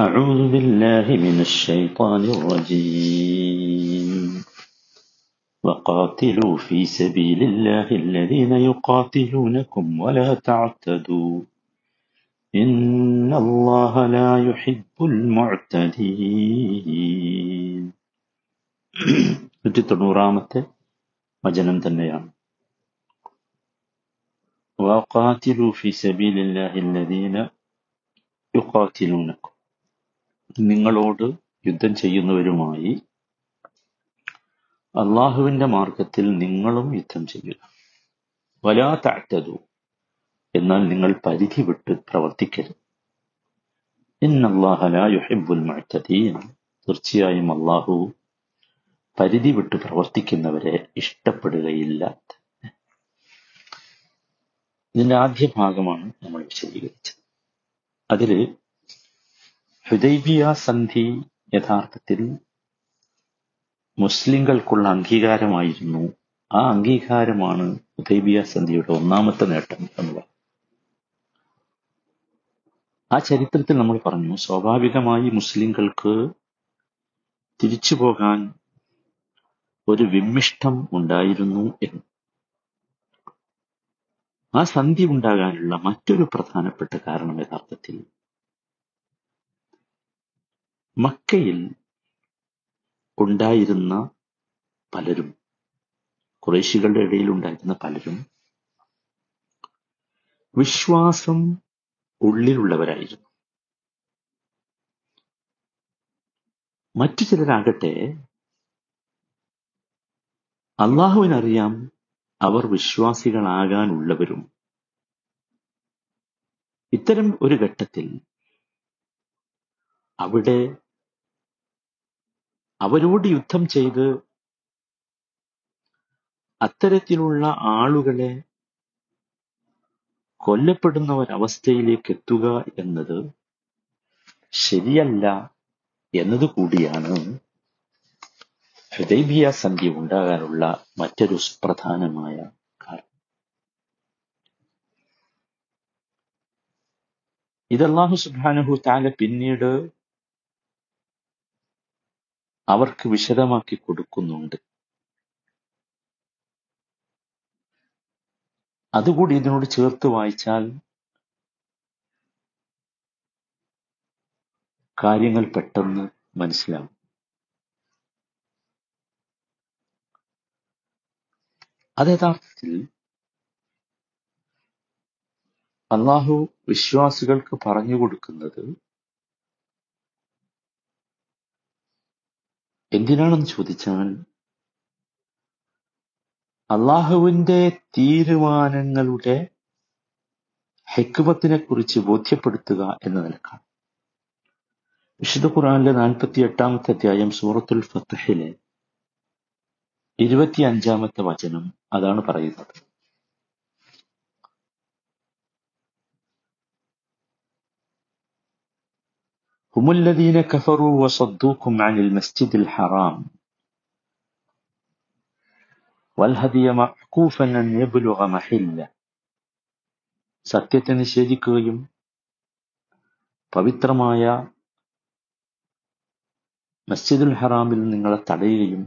أعوذ بالله من الشيطان الرجيم. وقاتلوا في سبيل الله الذين يقاتلونكم ولا تعتدوا. إن الله لا يحب المعتدين. നൂറ്റി തൊണ്ണൂറാമത്തെ വചനം തന്നെയാണ് وقاتلوا في سبيل الله الذين يقاتلونكم. നിങ്ങളോട് യുദ്ധം ചെയ്യുന്നവരുമായി അള്ളാഹുവിന്റെ മാർഗത്തിൽ നിങ്ങളും യുദ്ധം ചെയ്യുക. വലാ താറ്റതു എന്നാൽ നിങ്ങൾ പരിധി വിട്ട് പ്രവർത്തിക്കരുത്. യുഹിബ്ബുൽ മുഅ്തദീൻ തീർച്ചയായും അള്ളാഹു പരിധി വിട്ട് പ്രവർത്തിക്കുന്നവരെ ഇഷ്ടപ്പെടുകയില്ല. ഇതിന്റെ ആദ്യ ഭാഗമാണ് നമ്മൾ വിശദീകരിച്ചത്. അതിൽ ഹുദൈബിയ സന്ധി യഥാർത്ഥത്തിൽ മുസ്ലിങ്ങൾക്കുള്ള അംഗീകാരമായിരുന്നു. ആ അംഗീകാരമാണ് ഹുദൈബിയ സന്ധിയുടെ ഒന്നാമത്തെ നേട്ടം എന്നുള്ളത്. ആ ചരിത്രത്തിൽ നമ്മൾ പറഞ്ഞു സ്വാഭാവികമായി മുസ്ലിങ്ങൾക്ക് തിരിച്ചു പോകാൻ ഒരു വിമ്മിഷ്ടം ഉണ്ടായിരുന്നു എന്ന്. ആ സന്ധി ഉണ്ടാകാനുള്ള മറ്റൊരു പ്രധാനപ്പെട്ട കാരണം യഥാർത്ഥത്തിൽ മക്കയിൽ ഉണ്ടായിരുന്ന പലരും കുറേശികളുടെ ഇടയിൽ ഉണ്ടായിരുന്ന പലരും വിശ്വാസം ഉള്ളിലുള്ളവരായിരുന്നു. മറ്റു ചിലരാകട്ടെ അള്ളാഹുവിനറിയാം അവർ വിശ്വാസികളാകാനുള്ളവരും. ഇത്തരം ഒരു ഘട്ടത്തിൽ അവിടെ അവരോട് യുദ്ധം ചെയ്ത് അത്തരത്തിലുള്ള ആളുകളെ കൊല്ലപ്പെടുന്ന ഒരവസ്ഥയിലേക്ക് എത്തുക എന്നത് ശരിയല്ല എന്നത് കൂടിയാണ്. ഹൃദയബിയ സന്ധി ഉണ്ടാകാനുള്ള മറ്റൊരു സുപ്രധാനമായ കാരണം. ഇത് അള്ളാഹു താല പിന്നീട് അവർക്ക് വിശദമാക്കി കൊടുക്കുന്നുണ്ട്. അതുകൂടി ഇതിനോട് ചേർത്ത് വായിച്ചാൽ കാര്യങ്ങൾ പെട്ടെന്ന് മനസ്സിലാവും. അത് യഥാർത്ഥത്തിൽ അള്ളാഹു വിശ്വാസികൾക്ക് പറഞ്ഞു കൊടുക്കുന്നത് എന്തിനാണെന്ന് ചോദിച്ചാൽ അള്ളാഹുവിന്റെ തീരുമാനങ്ങളുടെ ഹെക്കുമത്തിനെ കുറിച്ച് ബോധ്യപ്പെടുത്തുക എന്ന നിലക്കാണ്. വിശുദ്ധ ഖുറാനിലെ നാൽപ്പത്തി എട്ടാമത്തെ അധ്യായം സൂറത്തുൽ ഫത്തഹിലെ ഇരുപത്തിയഞ്ചാമത്തെ വചനം അതാണ് പറയുന്നത്. هم الذين كفروا وصدوكم عن المسجد الحرام والهدي معكوفا أن يبلغ محله സത്യത്തെ നിഷേധിക്കുകയും പവിത്രമായ മസ്ജിദുൽ ഹറാമിൽ നിങ്ങളെ തടയുകയും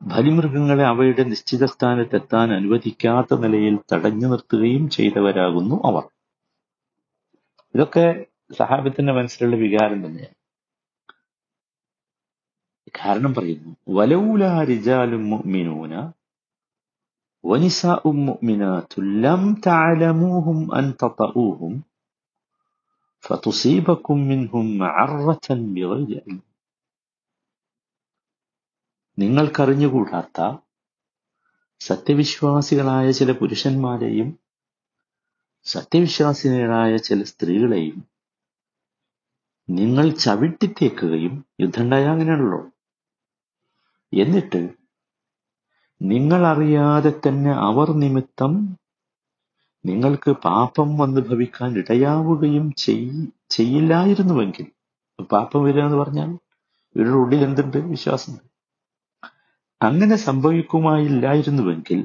ബലിമൃഗങ്ങളെ അവയുടെ നിശ്ചിത സ്ഥാനത്തെത്താൻ അനുവദിക്കാത്ത നിലയിൽ തടഞ്ഞു നിർത്തുകയും ചെയ്തവരാകുന്നു അവർ ഇതൊക്കെ സഹാബത്തിന്റെ മനസ്സിലുള്ള വികാരം തന്നെയാണ് കാരണം പറയുന്നു വലൗലാ റിജാലും മുഅ്മിനൂന ونساء مؤمنات لم تعلموهم أن تطؤوهم فتصيبكم منهم معرة بغير علم നിങ്ങൾക്കറിഞ്ഞുകൂടാത്ത സത്യവിശ്വാസികളായ ചില പുരുഷന്മാരെയും സത്യവിശ്വാസികളായ ചില സ്ത്രീകളെയും നിങ്ങൾ ചവിട്ടിത്തേക്കുകയും യുദ്ധമുണ്ടായ അങ്ങനെയാണല്ലോ. എന്നിട്ട് നിങ്ങളറിയാതെ തന്നെ അവർ നിമിത്തം നിങ്ങൾക്ക് പാപം വന്ന് ഭവിക്കാൻ ഇടയാവുകയും ചെയ്യില്ലായിരുന്നുവെങ്കിൽ പാപം വരിക എന്ന് പറഞ്ഞാൽ ഇവരുടെ ഉള്ളിൽ എന്തുണ്ട്? വിശ്വാസം അങ്ങനെ സംഭവിക്കുമായില്ലായിരുന്നുവെങ്കിൽ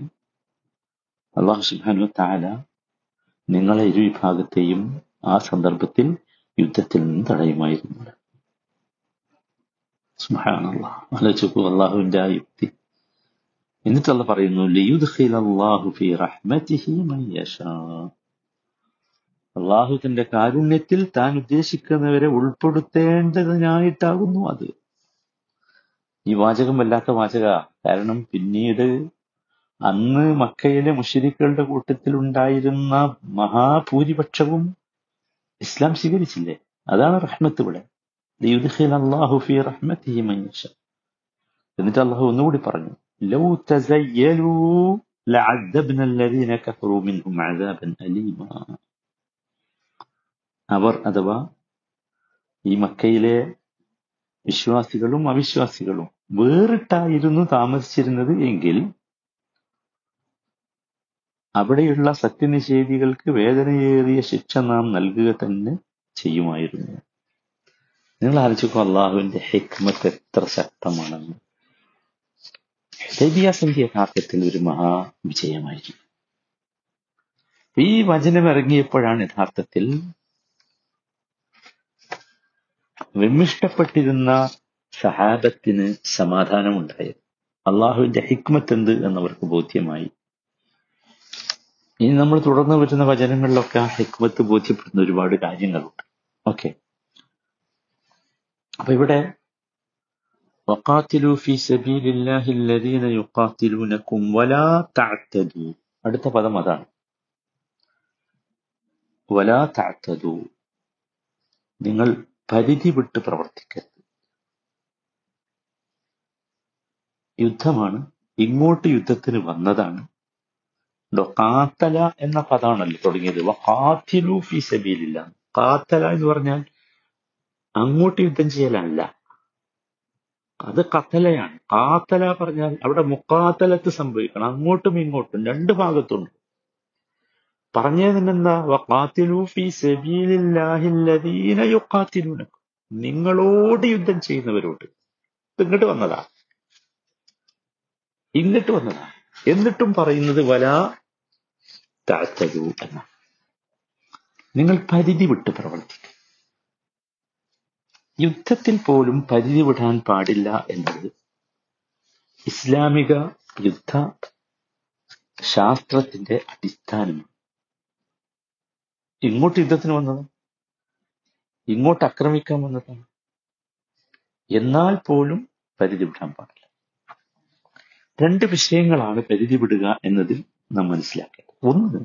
അള്ളാഹു സുബാനു താല നിങ്ങളെ ഇരുവിഭാഗത്തെയും ആ സന്ദർഭത്തിൽ യുദ്ധത്തിൽ നിന്ന് തടയുമായിരുന്നു ആലോചിക്കൂ അള്ളാഹുവിന്റെ ആ യുക്തി. എന്നിട്ടല്ല പറയുന്നു അള്ളാഹു തന്റെ കാരുണ്യത്തിൽ താൻ ഉദ്ദേശിക്കുന്നവരെ ഉൾപ്പെടുത്തേണ്ടതിനായിട്ടാകുന്നു അത്. ഈ വാചകം വല്ലാത്ത വാചക. കാരണം പിന്നീട് അന്ന് മക്കയിലെ മുഷരിക്കളുടെ കൂട്ടത്തിൽ ഉണ്ടായിരുന്ന മഹാഭൂരിപക്ഷവും ഇസ്ലാം സ്വീകരിച്ചില്ലേ അതാണ് റഹ്മത്ത് ഇവിടെ ലിയുദ്ഖില അല്ലാഹു ഫീ റഹ്മതിഹി മൻ യശാ എന്നിട്ട് അള്ളാഹു ഒന്നുകൂടി പറഞ്ഞു ലൗ തസയ്യലൂ ലഅദ്ദബ്ന الذين كفروا منهم عذابا أليما അവർ അഥവാ ഈ മക്കയിലെ വിശ്വാസികളും അവിശ്വാസികളും വേറിട്ടായിരുന്നു താമസിച്ചിരുന്നത് എങ്കിൽ അവിടെയുള്ള സത്യനിഷേധികൾക്ക് വേദനയേറിയ ശിക്ഷ നാം നൽകുക തന്നെ ചെയ്യുമായിരുന്നു. നിങ്ങൾ ആലോചിക്കും അള്ളാഹുവിന്റെ ഹെക്മത്ത് എത്ര ശക്തമാണെന്ന്. ഹുദൈബിയ സന്ധി യഥാർത്ഥത്തിൽ ഒരു മഹാവിജയമായിരുന്നു ഈ വചനം ഇറങ്ങിയപ്പോഴാണ് യഥാർത്ഥത്തിൽ വിമിഷ്ടപ്പെട്ടിരുന്ന സഹാബത്തിന് സമാധാനമുണ്ടായത്. അള്ളാഹുവിന്റെ ഹിക്മത്ത് എന്ത് എന്നവർക്ക് ബോധ്യമായി. ഇനി നമ്മൾ തുടർന്ന് വരുന്ന വചനങ്ങളിലൊക്കെ ആ ഹിക്മത്ത് ബോധ്യപ്പെടുന്ന ഒരുപാട് കാര്യങ്ങളുണ്ട്. ഓക്കെ. അപ്പൊ ഇവിടെ അടുത്ത പദം അതാണ്. വലാ നിങ്ങൾ പരിധി വിട്ട് പ്രവർത്തിക്കരുത്. യുദ്ധമാണ് ഇങ്ങോട്ട് യുദ്ധത്തിന് വന്നതാണ് കാത്തല എന്ന പദമാണല്ലോ തുടങ്ങിയത്. കാത്തിലു ഫി സബീലില്ല. കാത്തല എന്ന് പറഞ്ഞാൽ അങ്ങോട്ട് യുദ്ധം ചെയ്യലല്ല. അത് കത്തലയാണ്. കാത്തല പറഞ്ഞാൽ അവിടെ മുക്കാത്തലത്ത് സംഭവിക്കണം. അങ്ങോട്ടും ഇങ്ങോട്ടും രണ്ട് ഭാഗത്തുണ്ട്. പറഞ്ഞതിനെന്താ? വഖാത്തിലു ഫി സബീലില്ലാഹില്ലദീന യുഖാത്തിലൂനക്കും നിങ്ങളോട് യുദ്ധം ചെയ്യുന്നവരോട്. ഇങ്ങോട്ട് വന്നതാ. ഇങ്ങോട്ട് വന്നതാ. എന്നിട്ടും പറയുന്നത് വലാ താഴ്ത്തതു എന്ന. നിങ്ങൾ പരിധി വിട്ട് പ്രവർത്തിക്കും. യുദ്ധത്തിൽ പോലും പരിധി വിടാൻ പാടില്ല എന്നത് ഇസ്ലാമിക യുദ്ധ ശാസ്ത്രത്തിന്റെ അടിസ്ഥാനമാണ്. ഇങ്ങോട്ട് യുദ്ധത്തിന് വന്നത്. ഇങ്ങോട്ട് ആക്രമിക്കാൻ വന്നതാണ് എന്നാൽ പോലും പരിധി വിടാൻ പാടില്ല. രണ്ട് വിഷയങ്ങളാണ് പരിധി വിടുക എന്നതിൽ നാം മനസ്സിലാക്കേണ്ടത്. ഒന്ന്.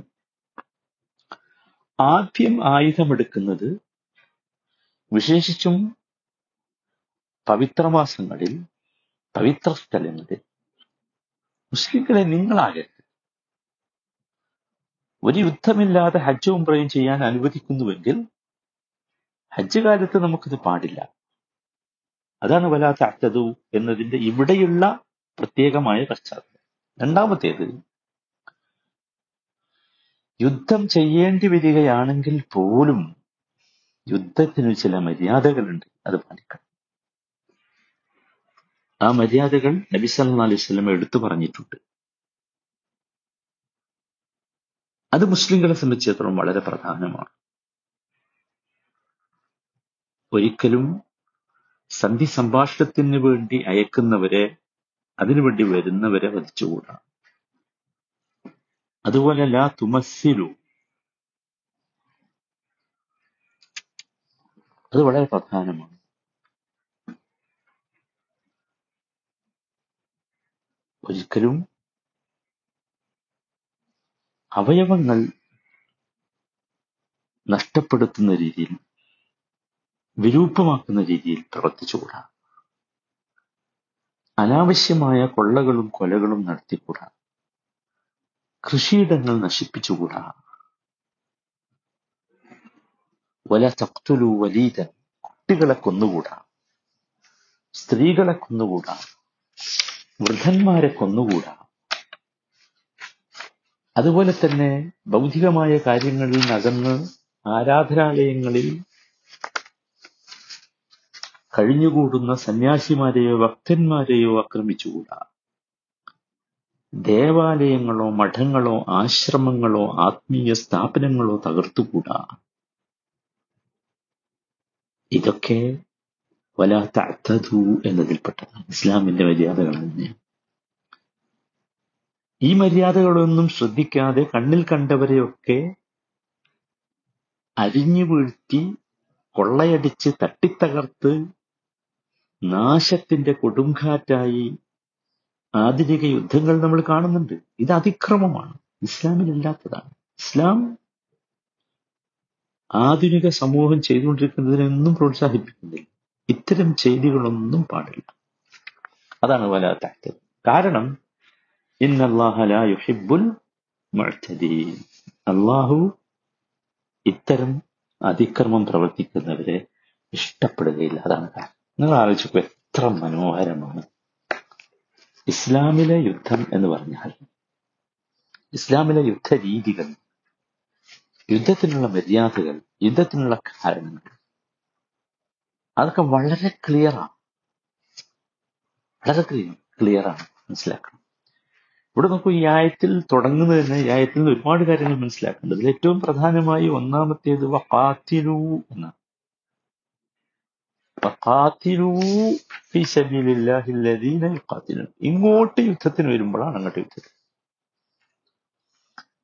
ആദ്യം ആയുധമെടുക്കുന്നത് വിശേഷിച്ചും പവിത്രമാസങ്ങളിൽ പവിത്ര സ്ഥലങ്ങളിൽ. മുസ്ലിങ്ങളെ നിങ്ങളാകരുത് ഒരു യുദ്ധമില്ലാതെ ഹജ്ജ് ഉംറയും ചെയ്യാൻ അനുവദിക്കുന്നുവെങ്കിൽ ഹജ്ജ് കാലത്ത് നമുക്കിത് പാടില്ല. അതാണ് വലാത്ത അറ്റതു എന്നതിന്റെ ഇവിടെയുള്ള പ്രത്യേകമായ പശ്ചാത്തലം. രണ്ടാമത്തേത് യുദ്ധം ചെയ്യേണ്ടി വരികയാണെങ്കിൽ പോലും യുദ്ധത്തിന് ചില മര്യാദകളുണ്ട്. അത് പാലിക്കണം. ആ മര്യാദകൾ നബി സല്ലാ അലൈഹി സ്വലം എടുത്തു പറഞ്ഞിട്ടുണ്ട്. അത് മുസ്ലിങ്ങളെ സംബന്ധിച്ചിടത്തോളം വളരെ പ്രധാനമാണ്. ഒരിക്കലും സന്ധി സംഭാഷണത്തിന് വേണ്ടി അയക്കുന്നവരെ അതിനുവേണ്ടി വരുന്നവരെ വധിച്ചുകൂടാ. അതുപോലെ ലാ തുമസിലു അത് വളരെ പ്രധാനമാണ്. ഒരിക്കലും അവയവങ്ങൾ നഷ്ടപ്പെടുത്തുന്ന രീതിയിൽ വിരൂപമാക്കുന്ന രീതിയിൽ പ്രവർത്തിച്ചുകൂടാ. അനാവശ്യമായ കൊള്ളകളും കൊലകളും നടത്തിക്കൂടാ. കൃഷിയിടങ്ങൾ നശിപ്പിച്ചുകൂടാ. വല തക്തുലു വലീത കുട്ടികളെ കൊന്നുകൂടാ. സ്ത്രീകളെ കൊന്നുകൂടാ. വൃദ്ധന്മാരെ കൊന്നുകൂടാ. അതുപോലെ തന്നെ ഭൗതികമായ കാര്യങ്ങളിൽ നകന്ന് ആരാധനാലയങ്ങളിൽ കഴിഞ്ഞുകൂടുന്ന സന്യാസിമാരെയോ ഭക്തന്മാരെയോ ആക്രമിച്ചുകൂടാ. ദേവാലയങ്ങളോ മഠങ്ങളോ ആശ്രമങ്ങളോ ആത്മീയ സ്ഥാപനങ്ങളോ തകർത്തുകൂടാ? ഇതൊക്കെ വലാ തഅ്തദു എന്നതിൽപ്പെട്ടതാണ്. ഇസ്ലാമിന്റെ മര്യാദകൾ തന്നെയാണ് ഈ മര്യാദകളൊന്നും ശ്രദ്ധിക്കാതെ കണ്ണിൽ കണ്ടവരെയൊക്കെ അരിഞ്ഞു വീഴ്ത്തി കൊള്ളയടിച്ച് തട്ടിത്തകർത്ത് നാശത്തിന്റെ കൊടുങ്കാറ്റായി ആധുനിക യുദ്ധങ്ങൾ നമ്മൾ കാണുന്നുണ്ട്. ഇത് അതിക്രമമാണ്. ഇസ്ലാമിലില്ലാത്തതാണ്. ഇസ്ലാം ആധുനിക സമൂഹം ചെയ്തുകൊണ്ടിരിക്കുന്നതിനൊന്നും പ്രോത്സാഹിപ്പിക്കുന്നില്ല. ഇത്തരം ചെയ്തികളൊന്നും പാടില്ല. അതാണ് വലാത്ത കാരണം ഇന്നല്ലാഹ യുഹിബ്ബുൽ മുഅ്തദീൻ. അള്ളാഹു ഇത്തരം അതിക്രമം പ്രവർത്തിക്കുന്നവരെ ഇഷ്ടപ്പെടുകയില്ല. അതാണ് കാരണം. നിങ്ങൾ ആലോചിക്കുക എത്ര മനോഹരമാണ്. ഇസ്ലാമിലെ യുദ്ധം എന്ന് പറഞ്ഞാൽ ഇസ്ലാമിലെ യുദ്ധ രീതികൾ യുദ്ധത്തിനുള്ള മര്യാദകൾ യുദ്ധത്തിനുള്ള കാരണങ്ങൾ അതൊക്കെ വളരെ ക്ലിയറാണ് വളരെ ക്ലിയറാണ് മനസ്സിലാക്കണം. ഇവിടെ നമുക്ക് ഈ ആയത്തിൽ തുടങ്ങുന്നത് തന്നെ ഈ ആയത്തിൽ നിന്ന് ഒരുപാട് കാര്യങ്ങൾ മനസ്സിലാക്കേണ്ടത് ഏറ്റവും പ്രധാനമായി ഒന്നാമത്തേത് വഖാത്തിലു എന്നാണ് വഖാത്തിലു ഫീ സബീലില്ലാഹി അല്ലദീന യുഖാത്തിലൂൻ ഇങ്ങോട്ട് യുദ്ധത്തിന് വരുമ്പോഴാണ് അങ്ങോട്ട് യുദ്ധത്തിന്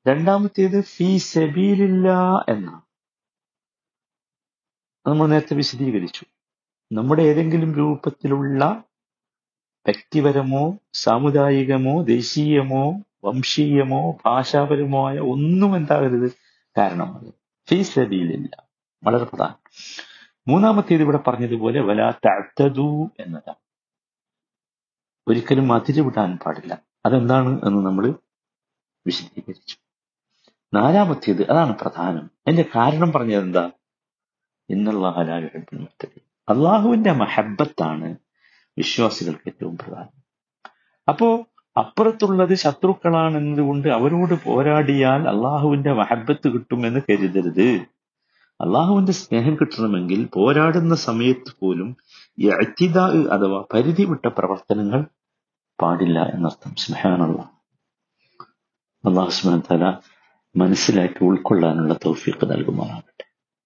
രണ്ടാമത്തേത് ഫീ സബീലില്ല എന്നാണ്. നമ്മൾ നേരത്തെ വിശദീകരിച്ചു. നമ്മുടെ ഏതെങ്കിലും രൂപത്തിലുള്ള വ്യക്തിപരമോ സാമുദായികമോ ദേശീയമോ വംശീയമോ ഭാഷാപരമോ ആയ ഒന്നും എന്താകരുത്. കാരണമാകരുത് ഫീ സബീലില്ല. വളരെ പ്രധാനം. മൂന്നാമത്തേത് ഇവിടെ പറഞ്ഞതുപോലെ വലാ തഴ്ത്തതു എന്നതാണ്. ഒരിക്കലും അതിര് വിടാൻ പാടില്ല. അതെന്താണ് എന്ന് നമ്മൾ വിശദീകരിച്ചു. നാലാമത്തേത് അതാണ് പ്രധാനം. അതിന്റെ കാരണം പറഞ്ഞത് എന്താ ഇന്നുള്ളഹലാഹുബിൻ അള്ളാഹുവിന്റെ മഹബത്താണ് വിശ്വാസികൾക്ക് ഏറ്റവും പ്രധാനം. അപ്പോ അപ്പുറത്തുള്ളത് ശത്രുക്കളാണെന്നതുകൊണ്ട് അവരോട് പോരാടിയാൽ അള്ളാഹുവിന്റെ മഹബത്ത് കിട്ടുമെന്ന് കരുതരുത്. അള്ളാഹുവിന്റെ സ്നേഹം കിട്ടണമെങ്കിൽ പോരാടുന്ന സമയത്ത് പോലും അറ്റിദാ അഥവാ പരിധി വിട്ട പ്രവർത്തനങ്ങൾ പാടില്ല എന്നർത്ഥം. സ്നേഹാനുള്ള അള്ളാഹു സ്മഹൻ തല മനസ്സിലാക്കി ഉൾക്കൊള്ളാനുള്ള തൗഫീഖ് നൽകുമാറാകട്ടെ.